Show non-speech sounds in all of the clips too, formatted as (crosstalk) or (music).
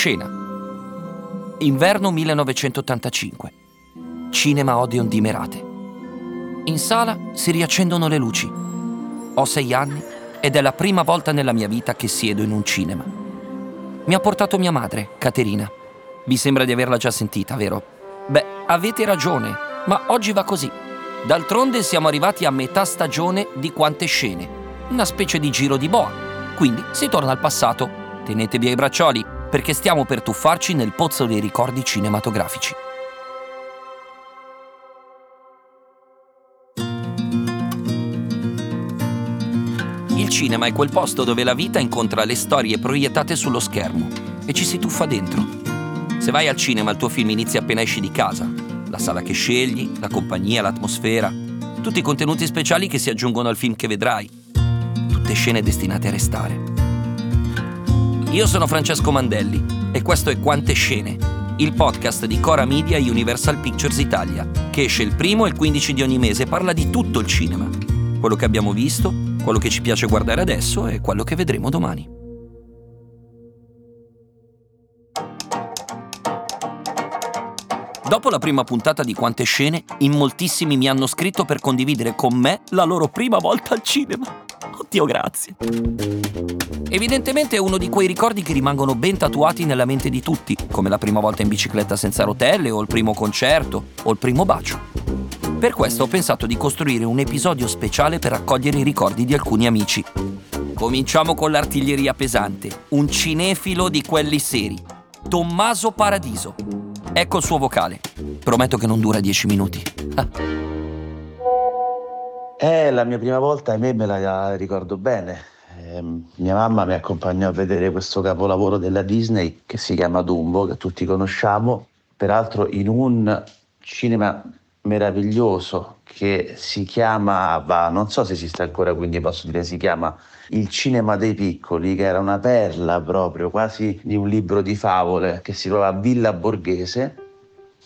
Scena. Inverno 1985. Cinema Odeon di Merate. In sala si riaccendono le luci. Ho sei anni ed è la prima volta nella mia vita che siedo in un cinema. Mi ha portato mia madre, Caterina. Vi sembra di averla già sentita, vero? Beh, avete ragione, ma oggi va così. D'altronde siamo arrivati a metà stagione di quante scene. Una specie di giro di boa. Quindi si torna al passato. Tenetevi ai braccioli, perché stiamo per tuffarci nel pozzo dei ricordi cinematografici. Il cinema è quel posto dove la vita incontra le storie proiettate sullo schermo e ci si tuffa dentro. Se vai al cinema il tuo film inizia appena esci di casa. La sala che scegli, la compagnia, l'atmosfera, tutti i contenuti speciali che si aggiungono al film che vedrai. Tutte scene destinate a restare. Io sono Francesco Mandelli e questo è Quante Scene, il podcast di Cora Media e Universal Pictures Italia, che esce il primo e il 15 di ogni mese e parla di tutto il cinema. Quello che abbiamo visto, quello che ci piace guardare adesso e quello che vedremo domani. Dopo la prima puntata di Quante scene, in moltissimi mi hanno scritto per condividere con me la loro prima volta al cinema. Oddio, grazie. Evidentemente è uno di quei ricordi che rimangono ben tatuati nella mente di tutti, come la prima volta in bicicletta senza rotelle, o il primo concerto, o il primo bacio. Per questo ho pensato di costruire un episodio speciale per raccogliere i ricordi di alcuni amici. Cominciamo con l'artiglieria pesante, un cinefilo di quelli seri, Tommaso Paradiso. Ecco il suo vocale. Prometto che non dura dieci minuti. Ah. Eh, la mia prima volta, ahimè, me la ricordo bene. Eh, mia mamma mi accompagnò a vedere questo capolavoro della Disney che si chiama Dumbo, che tutti conosciamo, peraltro in un cinema meraviglioso che si chiamava, non so se esiste ancora, quindi posso dire, si chiama Il Cinema dei Piccoli, che era una perla proprio, quasi di un libro di favole, che si trova a Villa Borghese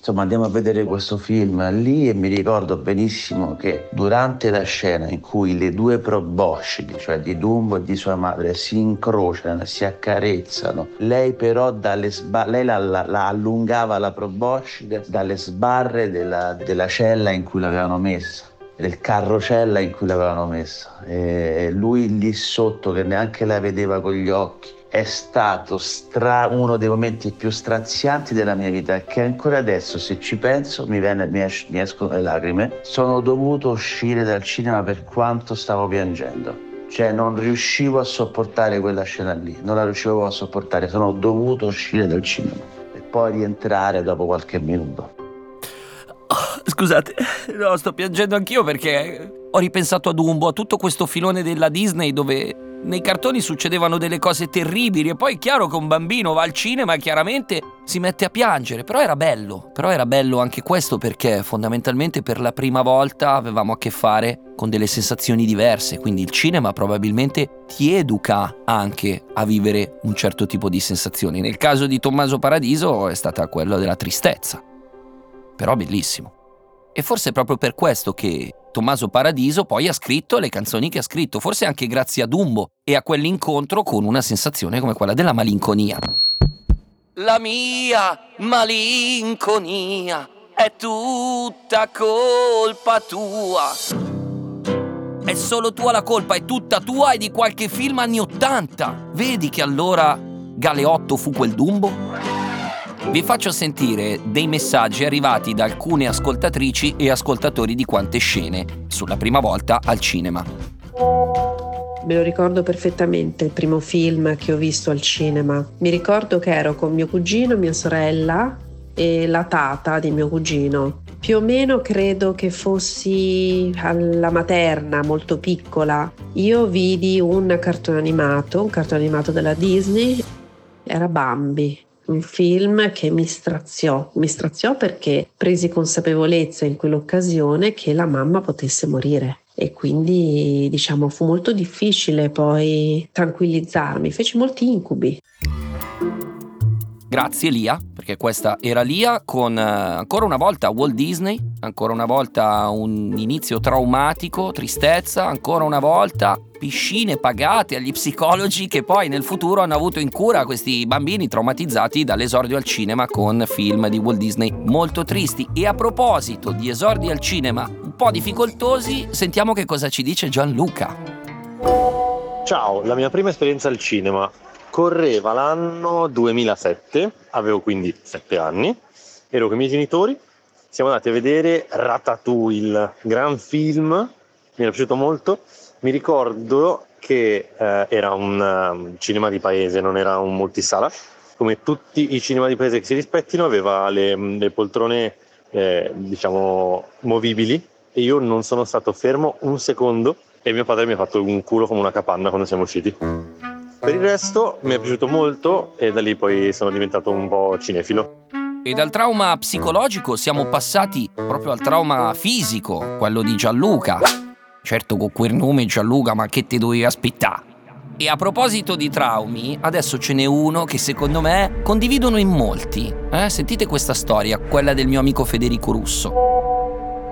Insomma, andiamo a vedere questo film lì e mi ricordo benissimo che durante la scena in cui le due proboscidi, cioè di Dumbo e di sua madre, si incrociano, si accarezzano, lei però dalle sba- lei la, la, la allungava la proboscide dalle sbarre della, della cella in cui l'avevano messa del carrocella in cui l'avevano messa. E lui lì sotto che neanche la vedeva con gli occhi è stato stra- uno dei momenti più strazianti della mia vita che ancora adesso se ci penso mi, viene, mi, es- mi escono le lacrime. Sono dovuto uscire dal cinema per quanto stavo piangendo. Cioè non riuscivo a sopportare quella scena lì, non la riuscivo a sopportare, sono dovuto uscire dal cinema e poi rientrare dopo qualche minuto. Oh, scusate, no, sto piangendo anch'io perché ho ripensato a Dumbo, a tutto questo filone della Disney dove nei cartoni succedevano delle cose terribili e poi è chiaro che un bambino va al cinema e chiaramente si mette a piangere, però era bello, però era bello anche questo perché fondamentalmente per la prima volta avevamo a che fare con delle sensazioni diverse, quindi il cinema probabilmente ti educa anche a vivere un certo tipo di sensazioni. Nel caso di Tommaso Paradiso è stata quella della tristezza, però bellissimo. E forse è proprio per questo che Tommaso Paradiso poi ha scritto le canzoni che ha scritto, forse anche grazie a Dumbo e a quell'incontro con una sensazione come quella della malinconia. La mia malinconia è tutta colpa tua. È solo tua la colpa, è tutta tua e di qualche film anni Ottanta. Vedi che allora Galeotto fu quel Dumbo? Vi faccio sentire dei messaggi arrivati da alcune ascoltatrici e ascoltatori di quante scene sulla prima volta al cinema. Me lo ricordo perfettamente il primo film che ho visto al cinema. Mi ricordo che ero con mio cugino, mia sorella e la tata di mio cugino. Più o meno credo che fossi alla materna, molto piccola. Io vidi un cartone animato, un cartone animato della Disney, era Bambi un film che mi straziò, mi straziò perché presi consapevolezza in quell'occasione che la mamma potesse morire e quindi diciamo fu molto difficile poi tranquillizzarmi, feci molti incubi. Grazie Lia, perché questa era Lia con eh, ancora una volta Walt Disney, ancora una volta un inizio traumatico, tristezza, ancora una volta piscine pagate agli psicologi che poi nel futuro hanno avuto in cura questi bambini traumatizzati dall'esordio al cinema con film di Walt Disney molto tristi. E a proposito di esordi al cinema un po' difficoltosi, sentiamo che cosa ci dice Gianluca. Ciao, la mia prima esperienza al cinema Correva l'anno 2007, avevo quindi 7 anni, ero con i miei genitori, siamo andati a vedere Ratatouille, gran film, mi è piaciuto molto. Mi ricordo che eh, era un um, cinema di paese, non era un multisala, come tutti i cinema di paese che si rispettino, aveva le, le poltrone eh, diciamo movibili e io non sono stato fermo un secondo e mio padre mi ha fatto un culo come una capanna quando siamo usciti. Per il resto mi è piaciuto molto e da lì poi sono diventato un po' cinefilo. E dal trauma psicologico siamo passati proprio al trauma fisico, quello di Gianluca. Certo con quel nome Gianluca, ma che ti dovevi aspettare? E a proposito di traumi, adesso ce n'è uno che secondo me condividono in molti. Eh? Sentite questa storia, quella del mio amico Federico Russo.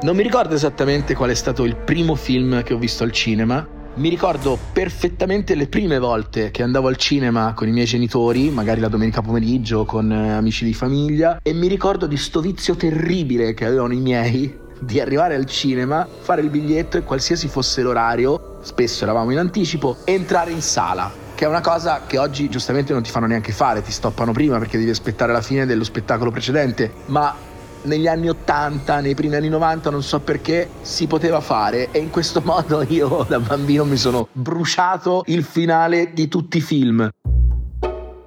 Non mi ricordo esattamente qual è stato il primo film che ho visto al cinema, mi ricordo perfettamente le prime volte che andavo al cinema con i miei genitori, magari la domenica pomeriggio con eh, amici di famiglia, e mi ricordo di sto vizio terribile che avevano i miei di arrivare al cinema, fare il biglietto e qualsiasi fosse l'orario, spesso eravamo in anticipo, entrare in sala. Che è una cosa che oggi giustamente non ti fanno neanche fare, ti stoppano prima perché devi aspettare la fine dello spettacolo precedente. Ma negli anni 80, nei primi anni 90, non so perché, si poteva fare e in questo modo (laughs) io da bambino mi sono bruciato il finale di tutti i film.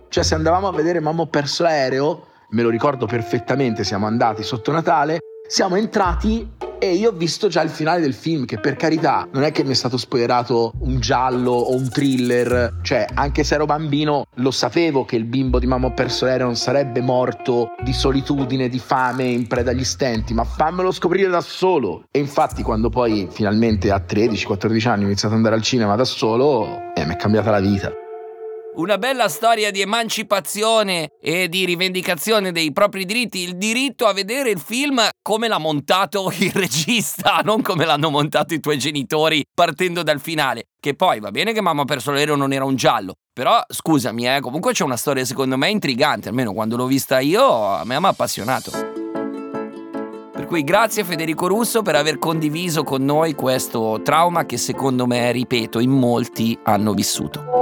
Cioè se andavamo a vedere Mamma ho perso l'aereo, me lo ricordo perfettamente, siamo andati sotto Natale, siamo entrati e io ho visto già il finale del film, che per carità non è che mi è stato spoilerato un giallo o un thriller, cioè anche se ero bambino lo sapevo che il bimbo di Mamma ho perso l'aereo non sarebbe morto di solitudine, di fame, in preda agli stenti, ma fammelo scoprire da solo. E infatti quando poi finalmente a 13-14 anni ho iniziato ad andare al cinema da solo, eh, mi è cambiata la vita. Una bella storia di emancipazione e di rivendicazione dei propri diritti, il diritto a vedere il film come l'ha montato il (laughs) regista, non come l'hanno montato i tuoi genitori partendo dal finale. Che poi va bene che Mamma perso l'aereo non era un giallo, però scusami, eh, comunque c'è una storia secondo me intrigante, almeno quando l'ho vista io a me mi ha appassionato. Per cui grazie Federico Russo per aver condiviso con noi questo trauma che secondo me, ripeto, in molti hanno vissuto.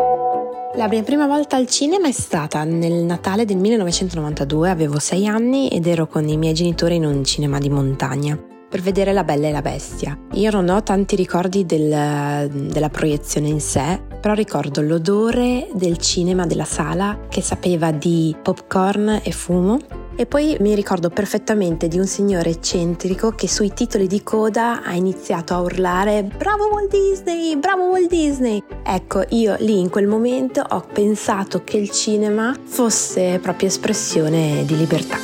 La mia prima volta al cinema è stata nel Natale del 1992, avevo sei anni ed ero con i miei genitori in un cinema di montagna per vedere La Bella e la Bestia. Io non ho tanti ricordi del, della proiezione in sé, però ricordo l'odore del cinema della sala che sapeva di popcorn e fumo e poi mi ricordo perfettamente di un signore eccentrico che sui titoli di coda ha iniziato a urlare Bravo Walt Disney, bravo Walt Disney. Ecco, io lì in quel momento ho pensato che il cinema fosse proprio espressione di libertà.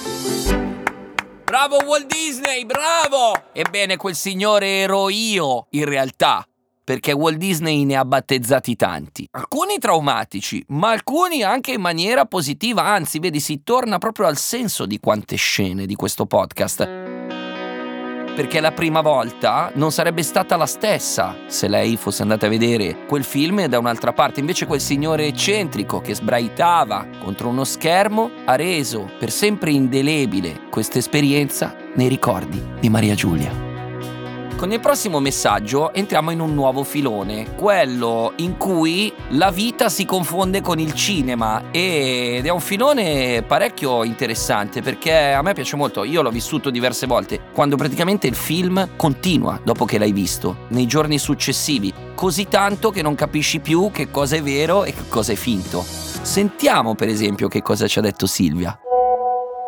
Bravo Walt Disney, bravo! Ebbene, quel signore ero io, in realtà perché Walt Disney ne ha battezzati tanti. Alcuni traumatici, ma alcuni anche in maniera positiva, anzi, vedi, si torna proprio al senso di quante scene di questo podcast. Perché la prima volta non sarebbe stata la stessa se lei fosse andata a vedere quel film da un'altra parte. Invece quel signore eccentrico che sbraitava contro uno schermo ha reso per sempre indelebile questa esperienza nei ricordi di Maria Giulia. Con il prossimo messaggio entriamo in un nuovo filone, quello in cui la vita si confonde con il cinema ed è un filone parecchio interessante perché a me piace molto, io l'ho vissuto diverse volte, quando praticamente il film continua dopo che l'hai visto, nei giorni successivi, così tanto che non capisci più che cosa è vero e che cosa è finto. Sentiamo per esempio che cosa ci ha detto Silvia.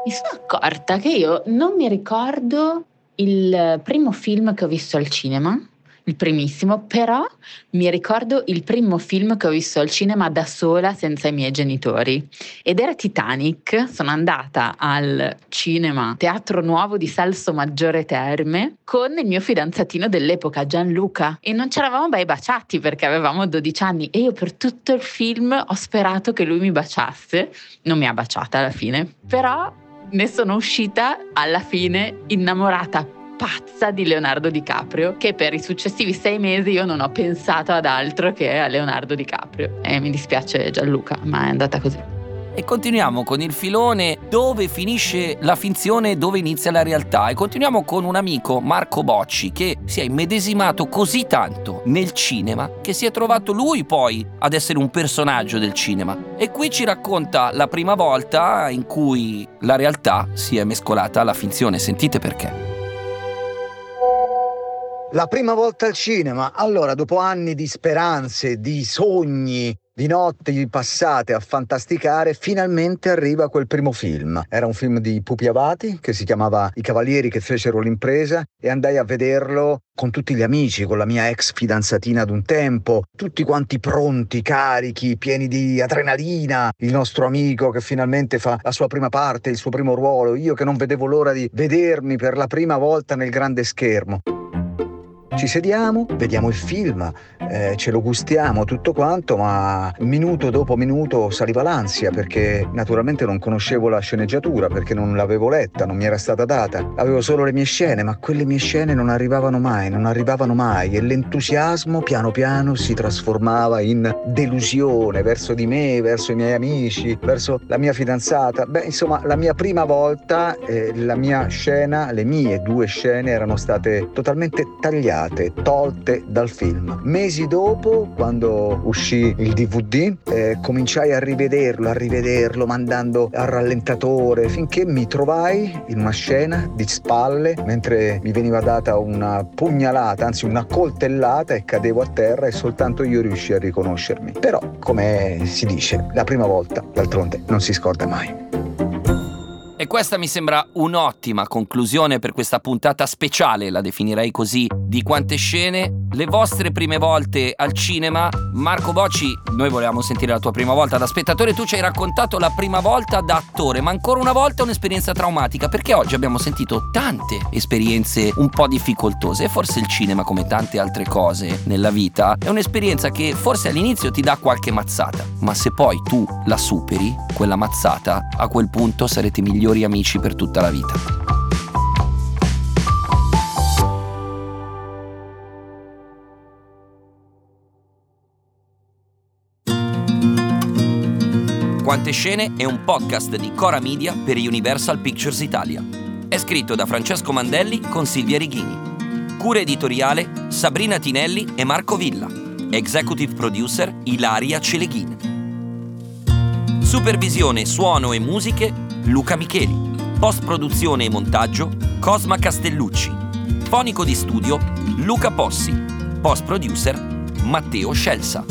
Mi sono accorta che io non mi ricordo il primo film che ho visto al cinema il primissimo, però mi ricordo il primo film che ho visto al cinema da sola senza i miei genitori ed era Titanic. Sono andata al cinema Teatro Nuovo di Salso Maggiore Terme con il mio fidanzatino dell'epoca Gianluca e non ci eravamo mai baciati perché avevamo 12 anni e io per tutto il film ho sperato che lui mi baciasse. Non mi ha baciata alla fine, però ne sono uscita alla fine innamorata pazza di Leonardo DiCaprio, che per i successivi sei mesi io non ho pensato ad altro che a Leonardo DiCaprio. E mi dispiace Gianluca, ma è andata così. E continuiamo con il filone dove finisce la finzione e dove inizia la realtà. E continuiamo con un amico, Marco Bocci, che si è immedesimato così tanto nel cinema che si è trovato lui poi ad essere un personaggio del cinema. E qui ci racconta la prima volta in cui la realtà si è mescolata alla finzione. Sentite perché. La prima volta al cinema, allora dopo anni di speranze, di sogni, di notti passate a fantasticare, finalmente arriva quel primo film. Era un film di Pupi Avati che si chiamava I Cavalieri che fecero l'impresa e andai a vederlo con tutti gli amici, con la mia ex fidanzatina ad un tempo, tutti quanti pronti, carichi, pieni di adrenalina, il nostro amico che finalmente fa la sua prima parte, il suo primo ruolo, io che non vedevo l'ora di vedermi per la prima volta nel grande schermo. Ci sediamo, vediamo il film, eh, ce lo gustiamo tutto quanto, ma minuto dopo minuto saliva l'ansia perché naturalmente non conoscevo la sceneggiatura, perché non l'avevo letta, non mi era stata data. Avevo solo le mie scene, ma quelle mie scene non arrivavano mai, non arrivavano mai e l'entusiasmo piano piano si trasformava in delusione verso di me, verso i miei amici, verso la mia fidanzata. Beh, insomma, la mia prima volta, eh, la mia scena, le mie due scene erano state totalmente tagliate tagliate, tolte dal film. Mesi dopo, quando uscì il DVD, eh, cominciai a rivederlo, a rivederlo, mandando al rallentatore, finché mi trovai in una scena di spalle, mentre mi veniva data una pugnalata, anzi una coltellata e cadevo a terra e soltanto io riuscii a riconoscermi. Però, come si dice, la prima volta, d'altronde, non si scorda mai. E questa mi sembra un'ottima conclusione per questa puntata speciale, la definirei così, di quante scene, le vostre prime volte al cinema. Marco Bocci, noi volevamo sentire la tua prima volta da spettatore, tu ci hai raccontato la prima volta da attore, ma ancora una volta un'esperienza traumatica, perché oggi abbiamo sentito tante esperienze un po' difficoltose e forse il cinema, come tante altre cose nella vita, è un'esperienza che forse all'inizio ti dà qualche mazzata, ma se poi tu la superi, quella mazzata, a quel punto sarete migliori migliori amici per tutta la vita. Quante scene è un podcast di Cora Media per Universal Pictures Italia. È scritto da Francesco Mandelli con Silvia Righini. Cura editoriale Sabrina Tinelli e Marco Villa. Executive producer Ilaria Celeghin. Supervisione, suono e musiche Luca Micheli. Post produzione e montaggio Cosma Castellucci. Fonico di studio Luca Possi. Post producer Matteo Scelsa.